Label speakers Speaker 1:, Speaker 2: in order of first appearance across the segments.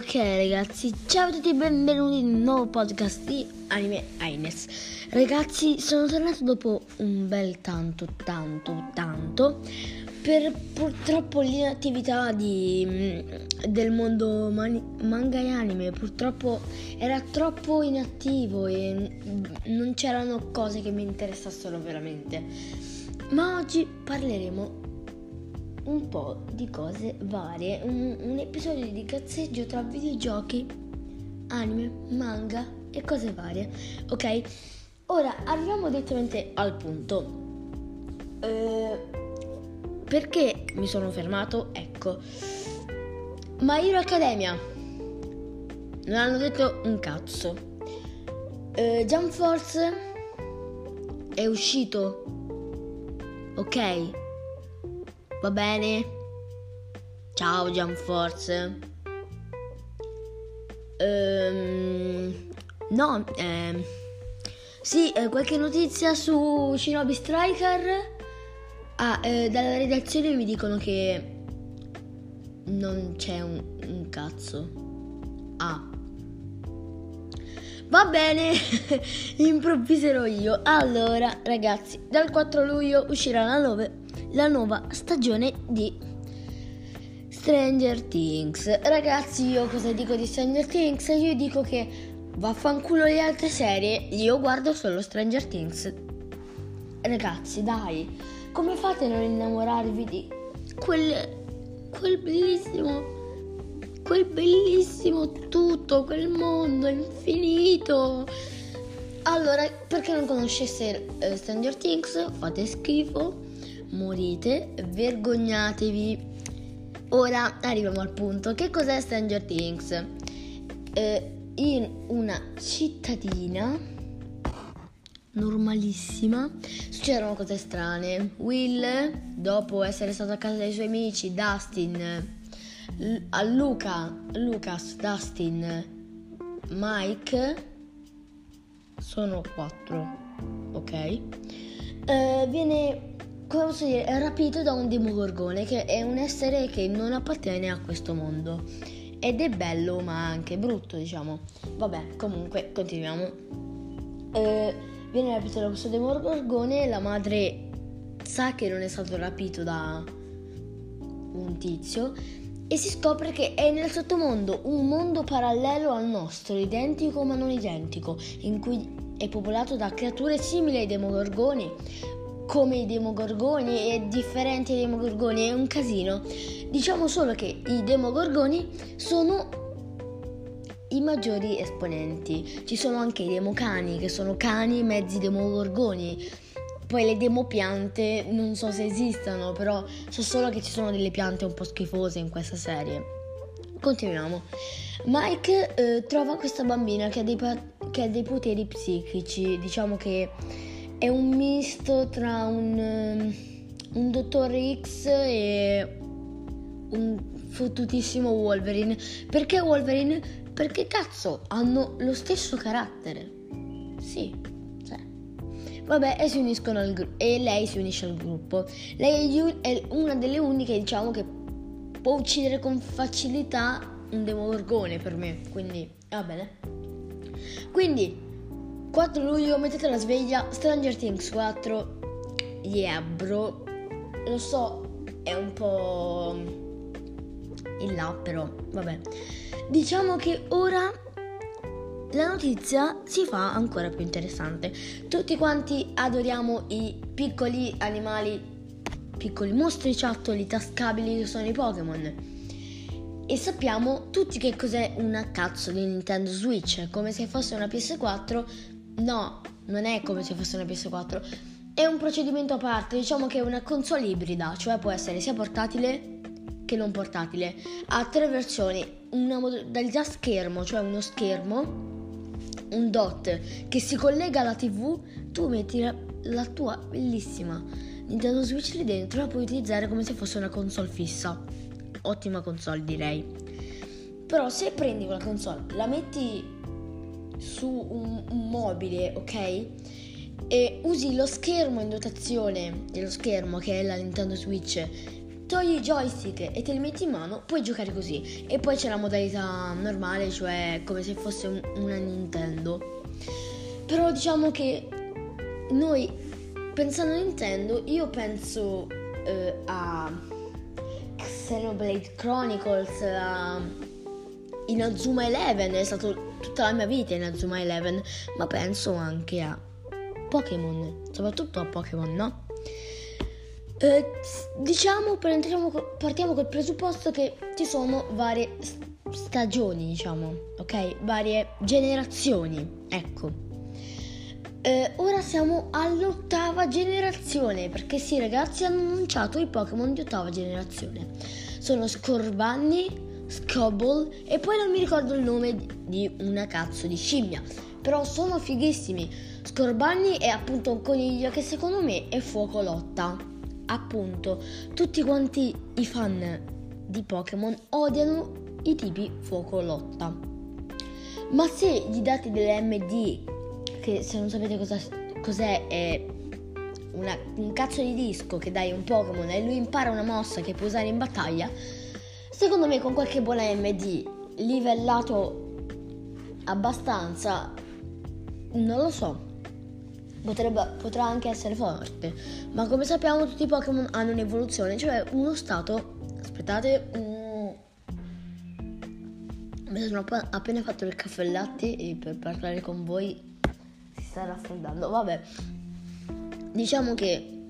Speaker 1: Ok ragazzi, ciao a tutti e benvenuti in un nuovo podcast di Anime Aines. Ragazzi, sono tornato dopo un bel tanto, tanto, tanto per purtroppo l'inattività di, mm, del mondo mani, manga e anime. Purtroppo era troppo inattivo e non c'erano cose che mi interessassero veramente. Ma oggi parleremo un po' di cose varie, un, un episodio di cazzeggio tra videogiochi, anime, manga e cose varie. Ok? Ora arriviamo direttamente al punto. Eh, perché mi sono fermato? Ecco. My Hero Academia. Non hanno detto un cazzo. Eh, Jump Force è uscito. Ok? Va bene? Ciao Jump Force. Ehm, no, ehm, sì, eh, qualche notizia su Shinobi Striker? Ah, eh, dalla redazione mi dicono che non c'è un, un cazzo. Ah. Va bene, improvviserò io. Allora, ragazzi, dal 4 luglio uscirà la 9 la nuova stagione di Stranger Things. Ragazzi, io cosa dico di Stranger Things? Io dico che vaffanculo le altre serie, io guardo solo Stranger Things. Ragazzi, dai, come fate a non innamorarvi di quel quel bellissimo quel bellissimo tutto, quel mondo infinito. Allora, perché non conoscesse uh, Stranger Things, fate schifo morite, vergognatevi. Ora arriviamo al punto. Che cos'è Stranger Things? Eh, in una cittadina normalissima succedono cose strane. Will, dopo essere stato a casa dei suoi amici, Dustin, a Luca, Lucas, Dustin, Mike, sono quattro, ok? Eh, viene come posso dire, è rapito da un demogorgone che è un essere che non appartiene a questo mondo. Ed è bello ma anche brutto, diciamo. Vabbè, comunque, continuiamo. Eh, viene rapito da questo demogorgone, la madre sa che non è stato rapito da un tizio e si scopre che è nel sottomondo, un mondo parallelo al nostro, identico ma non identico, in cui è popolato da creature simili ai demogorgoni, come i demogorgoni e differenti ai demogorgoni, è un casino. Diciamo solo che i demogorgoni sono i maggiori esponenti. Ci sono anche i democani, che sono cani mezzi demogorgoni. Poi le demopiante non so se esistano, però so solo che ci sono delle piante un po' schifose in questa serie. Continuiamo. Mike eh, trova questa bambina che ha, dei, che ha dei poteri psichici, diciamo che è un misto tra un, um, un Dottor X e un fottutissimo Wolverine. Perché Wolverine? Perché cazzo hanno lo stesso carattere. Sì, cioè. Vabbè, e si uniscono al gruppo. E lei si unisce al gruppo. Lei è una delle uniche, diciamo, che può uccidere con facilità un demogorgone per me. Quindi, va bene. Quindi, 4 luglio mettete la sveglia, Stranger Things 4. Yeah, bro. Lo so, è un po' in là, però vabbè. Diciamo che ora la notizia si fa ancora più interessante. Tutti quanti adoriamo i piccoli animali, piccoli mostri ciattoli tascabili che sono i Pokémon. E sappiamo tutti che cos'è una cazzo di Nintendo Switch, come se fosse una PS4 No, non è come se fosse una PS4. È un procedimento a parte, diciamo che è una console ibrida, cioè può essere sia portatile che non portatile. Ha tre versioni, una modalità schermo, cioè uno schermo, un dot che si collega alla TV, tu metti la, la tua bellissima Nintendo Switch lì dentro e la puoi utilizzare come se fosse una console fissa. Ottima console direi. Però se prendi quella console, la metti su un, un mobile, ok? E usi lo schermo in dotazione dello schermo che è la Nintendo Switch togli i joystick e te li metti in mano, puoi giocare così. E poi c'è la modalità normale, cioè come se fosse un, una Nintendo. Però diciamo che noi, pensando a Nintendo, io penso eh, a Xenoblade Chronicles, a Inazuma Eleven, è stato tutta la mia vita Inazuma Eleven, ma penso anche a Pokémon, soprattutto a Pokémon, no? Eh, diciamo, partiamo col presupposto che ci sono varie stagioni, diciamo, ok? Varie generazioni, ecco. Eh, ora siamo all'ottava generazione, perché sì ragazzi hanno annunciato i Pokémon di ottava generazione. Sono Scorbunny, Scobble e poi non mi ricordo il nome di una cazzo di scimmia, però sono fighissimi. Scorbunny è appunto un coniglio che secondo me è fuoco lotta. Appunto, tutti quanti i fan di Pokémon odiano i tipi fuoco lotta. Ma se gli date delle MD che se non sapete cosa, cos'è è una, un cazzo di disco che dai un Pokémon e lui impara una mossa che può usare in battaglia, secondo me con qualche buona MD livellato abbastanza, non lo so, potrebbe, potrà anche essere forte, ma come sappiamo tutti i Pokémon hanno un'evoluzione, cioè uno stato, aspettate, um, mi sono appena fatto il caffè e latte e per parlare con voi sta raffreddando. Vabbè, diciamo che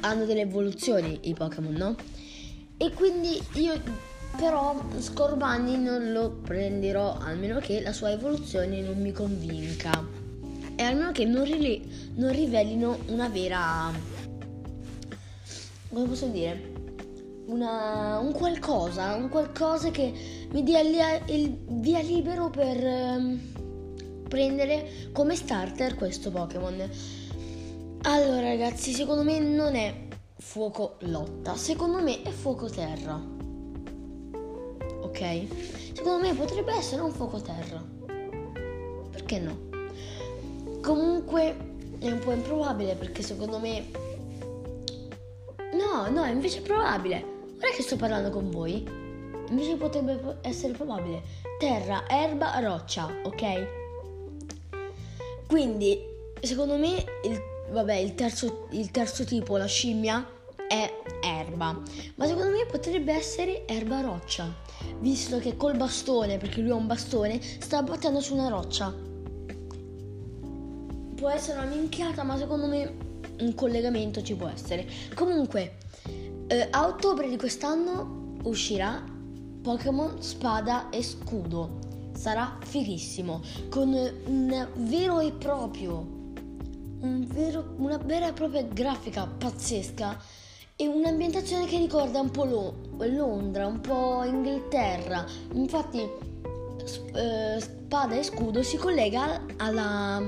Speaker 1: hanno delle evoluzioni i Pokémon, no? E quindi io però Scorbunny non lo prenderò almeno che la sua evoluzione non mi convinca. E almeno che non, rile- non rivelino una vera... come posso dire? Una, un qualcosa, un qualcosa che mi dia il, via libero per... Um, prendere come starter questo Pokémon. Allora ragazzi, secondo me non è fuoco lotta, secondo me è fuoco terra. Ok? Secondo me potrebbe essere un fuoco terra. Perché no? Comunque è un po' improbabile perché secondo me... No, no, invece è probabile. Ora che sto parlando con voi, invece potrebbe essere probabile. Terra, erba, roccia, ok? Quindi, secondo me, il, vabbè, il terzo, il terzo tipo, la scimmia, è erba. Ma secondo me potrebbe essere erba roccia, visto che col bastone, perché lui ha un bastone, sta battendo su una roccia. Può essere una minchiata, ma secondo me un collegamento ci può essere. Comunque, eh, a ottobre di quest'anno uscirà Pokémon Spada e Scudo sarà fighissimo, con un vero e proprio, un vero, una vera e propria grafica pazzesca e un'ambientazione che ricorda un po' Londra, un po' Inghilterra. Infatti eh, Spada e Scudo si collega alla,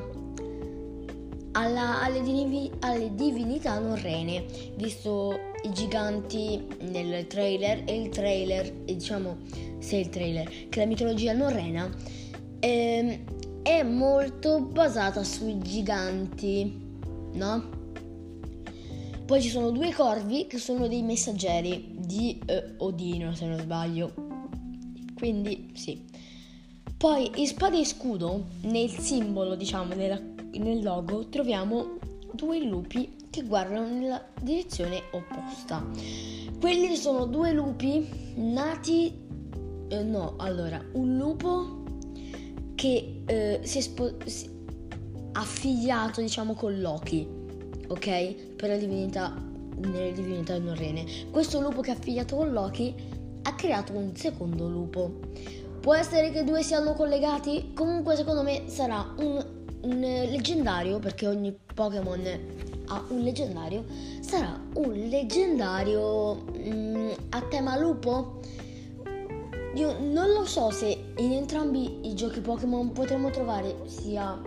Speaker 1: alla, alle, divi, alle divinità norrene, visto i giganti nel trailer e il trailer, diciamo, se il trailer, che la mitologia norrena eh, è molto basata sui giganti, no? Poi ci sono due corvi che sono dei messaggeri di eh, Odino, se non sbaglio. Quindi sì. Poi in spada e scudo, nel simbolo, diciamo, nella, nel logo, troviamo due lupi che guardano nella direzione opposta. Quelli sono due lupi nati... Eh, no, allora, un lupo che eh, si è spo- si- affiliato, diciamo, con Loki, ok? Per la divinità, nelle divinità norrene. Questo lupo che è affiliato con Loki ha creato un secondo lupo. Può essere che due siano collegati? Comunque secondo me sarà un, un leggendario perché ogni Pokémon a un leggendario sarà un leggendario mm, a tema lupo. Io non lo so se in entrambi i giochi Pokémon potremo trovare sia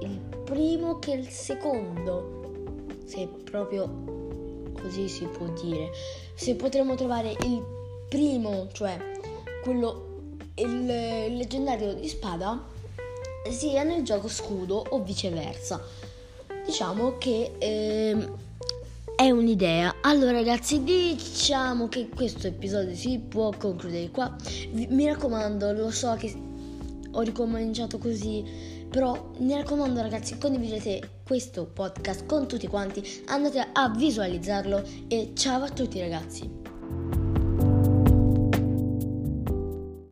Speaker 1: il primo che il secondo, se proprio così si può dire. Se potremo trovare il primo, cioè quello il, il leggendario di spada, sia nel gioco scudo o viceversa diciamo che eh, è un'idea. Allora ragazzi, diciamo che questo episodio si può concludere qua. Mi raccomando, lo so che ho ricominciato così, però mi raccomando ragazzi, condividete questo podcast con tutti quanti, andate a visualizzarlo e ciao a tutti ragazzi.